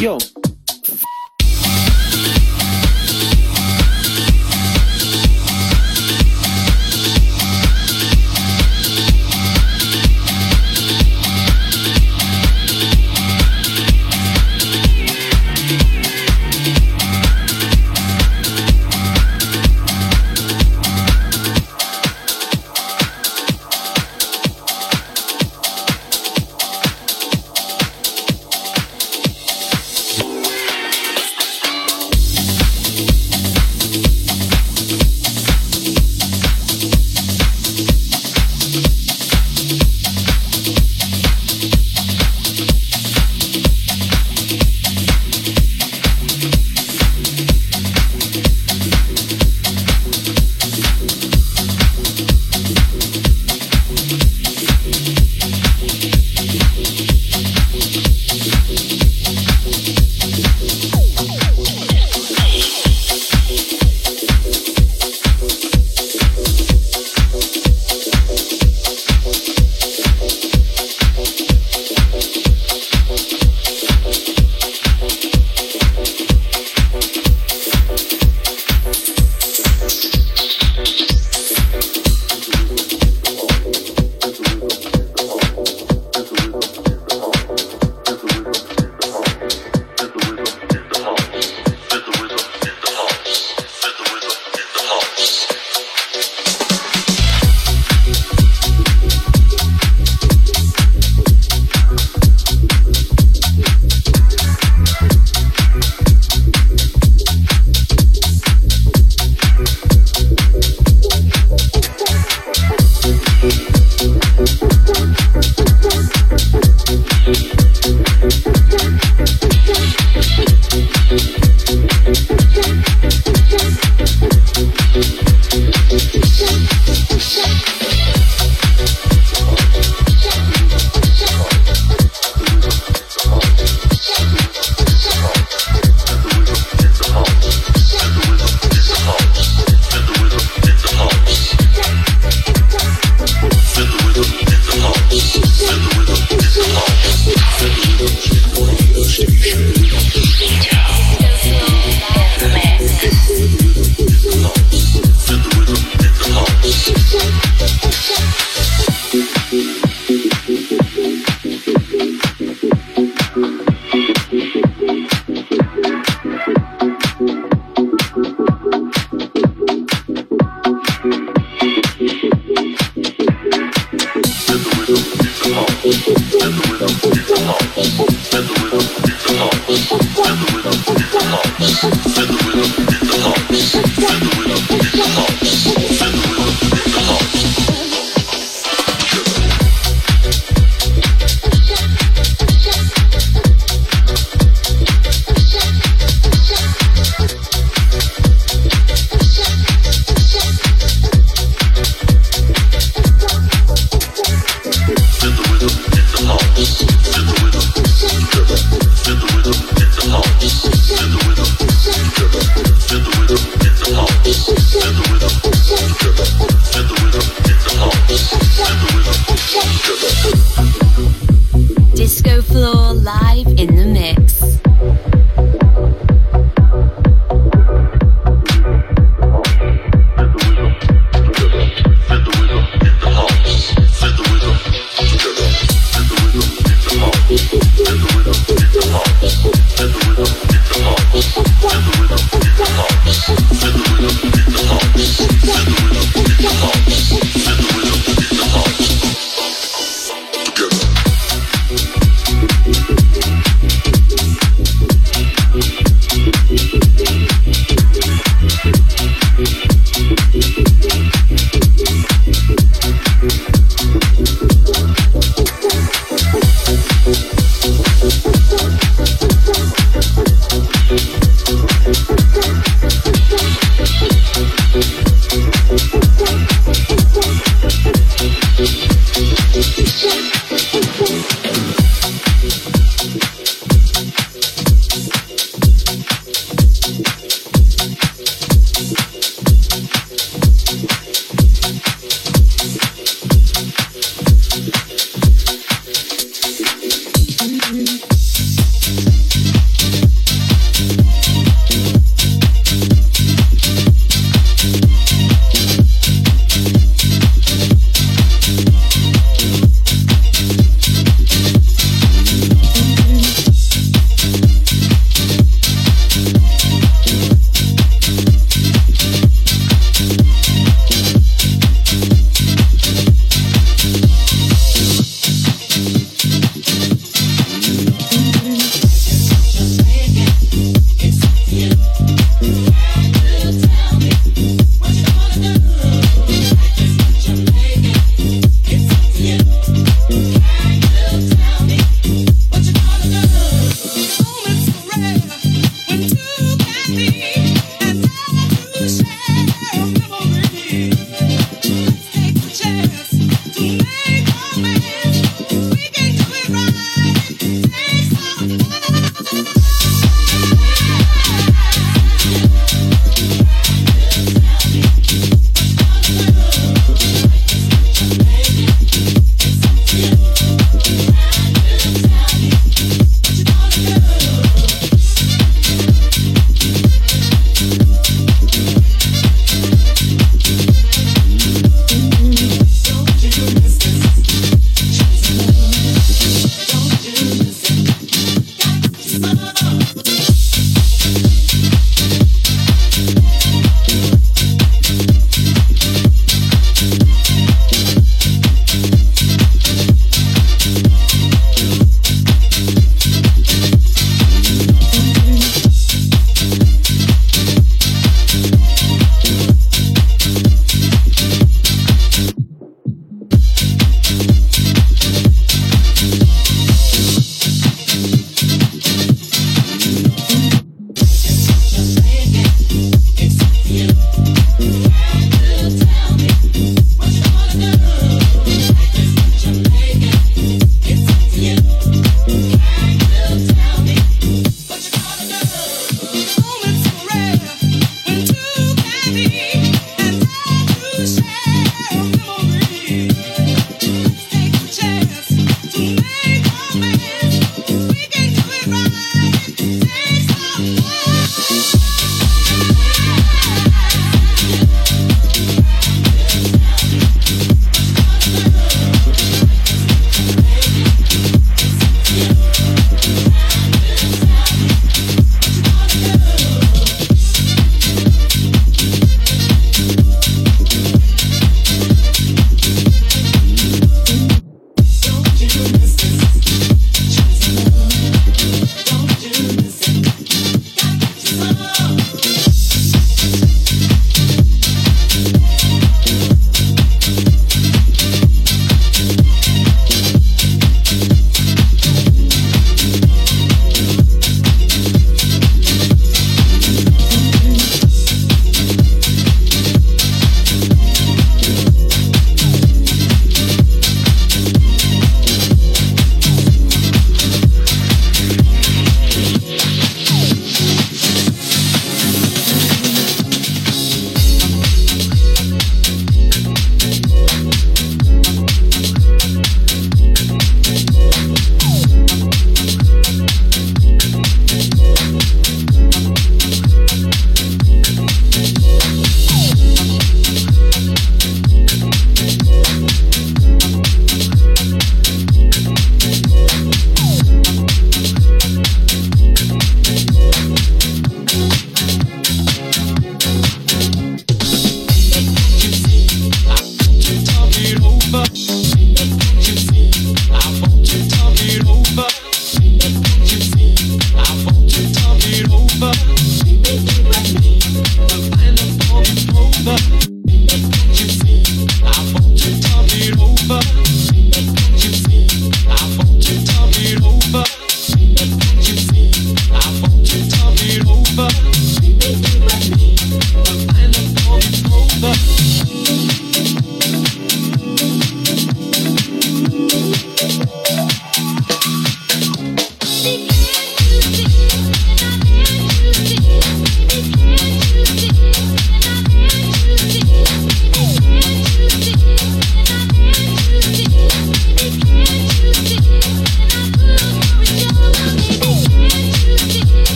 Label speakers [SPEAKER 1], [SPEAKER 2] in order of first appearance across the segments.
[SPEAKER 1] yo.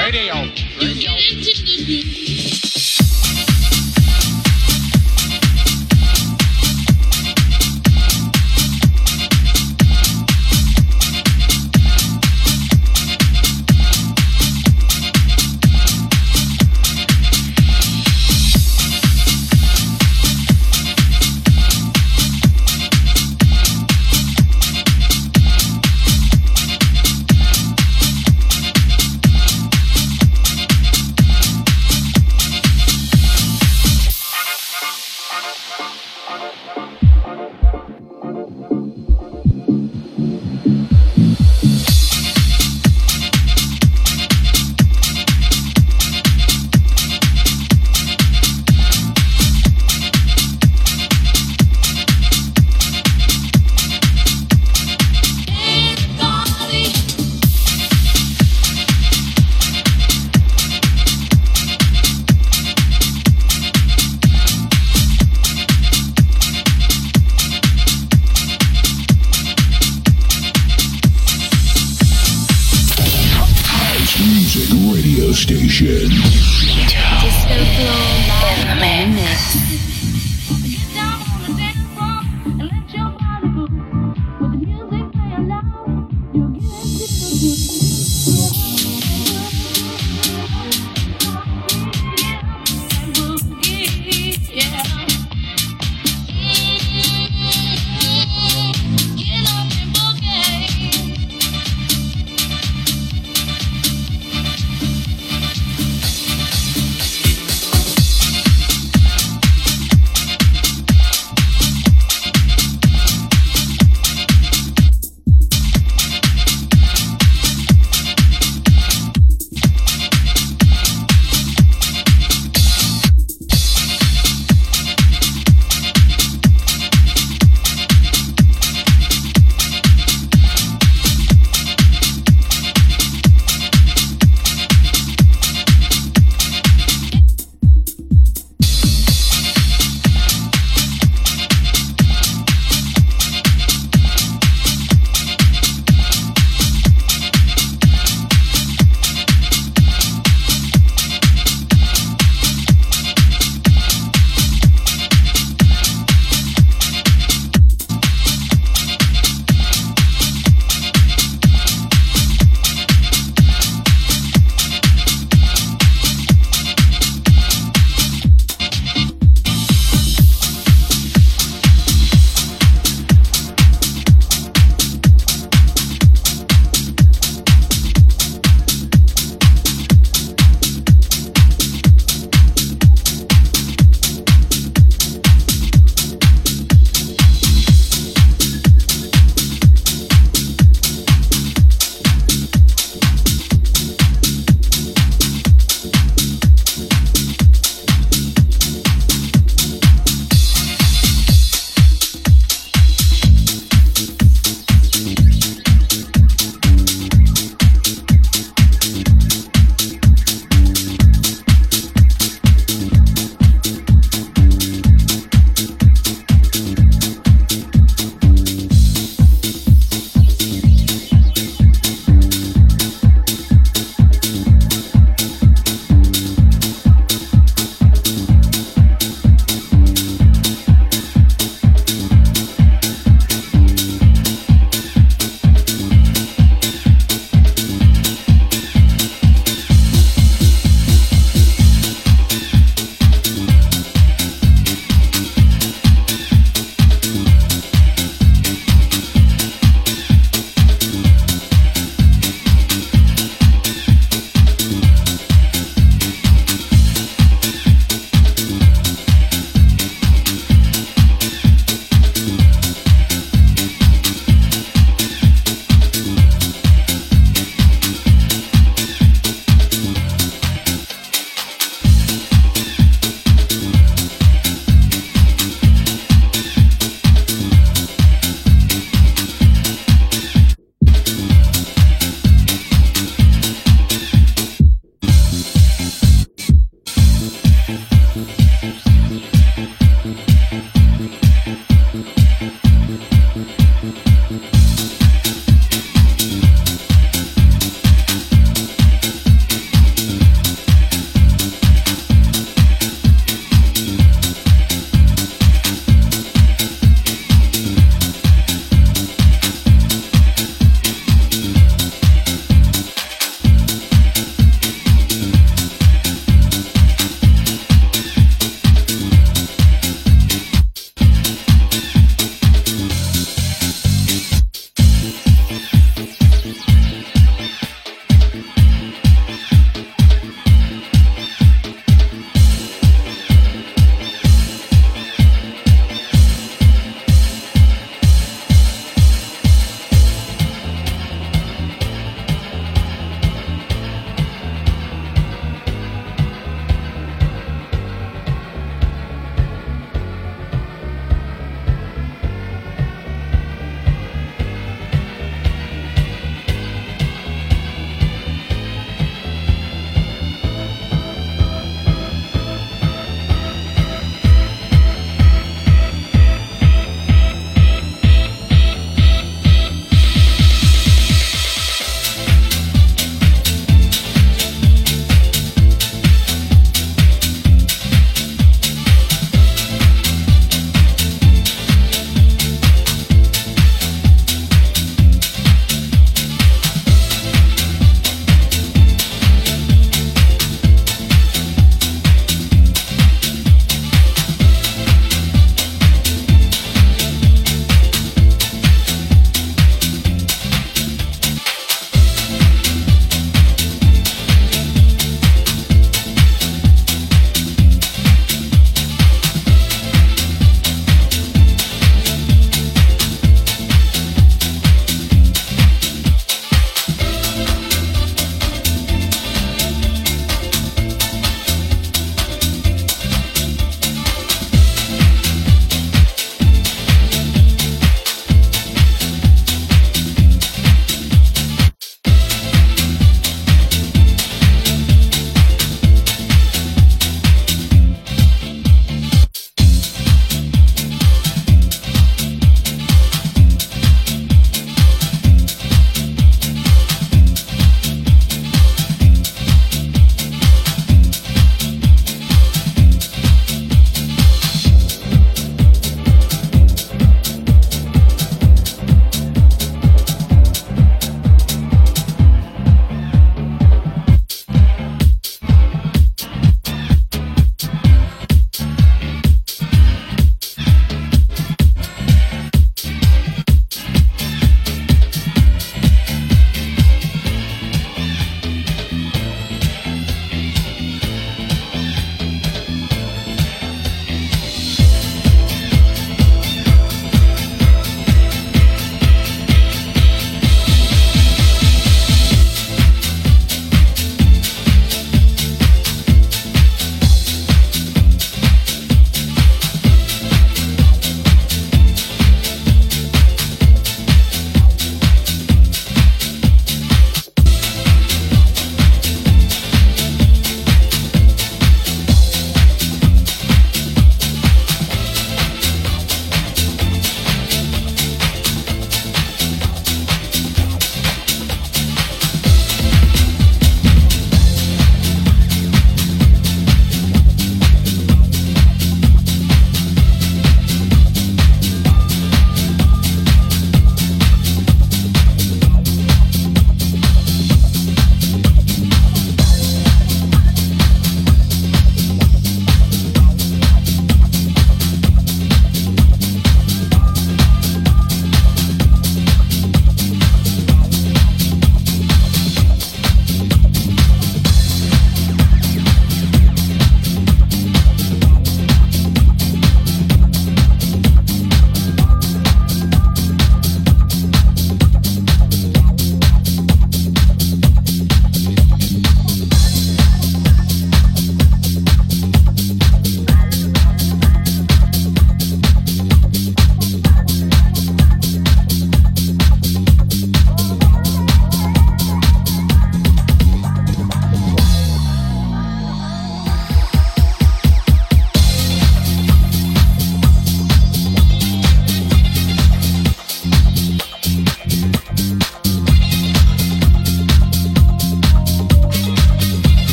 [SPEAKER 2] Radio, radio,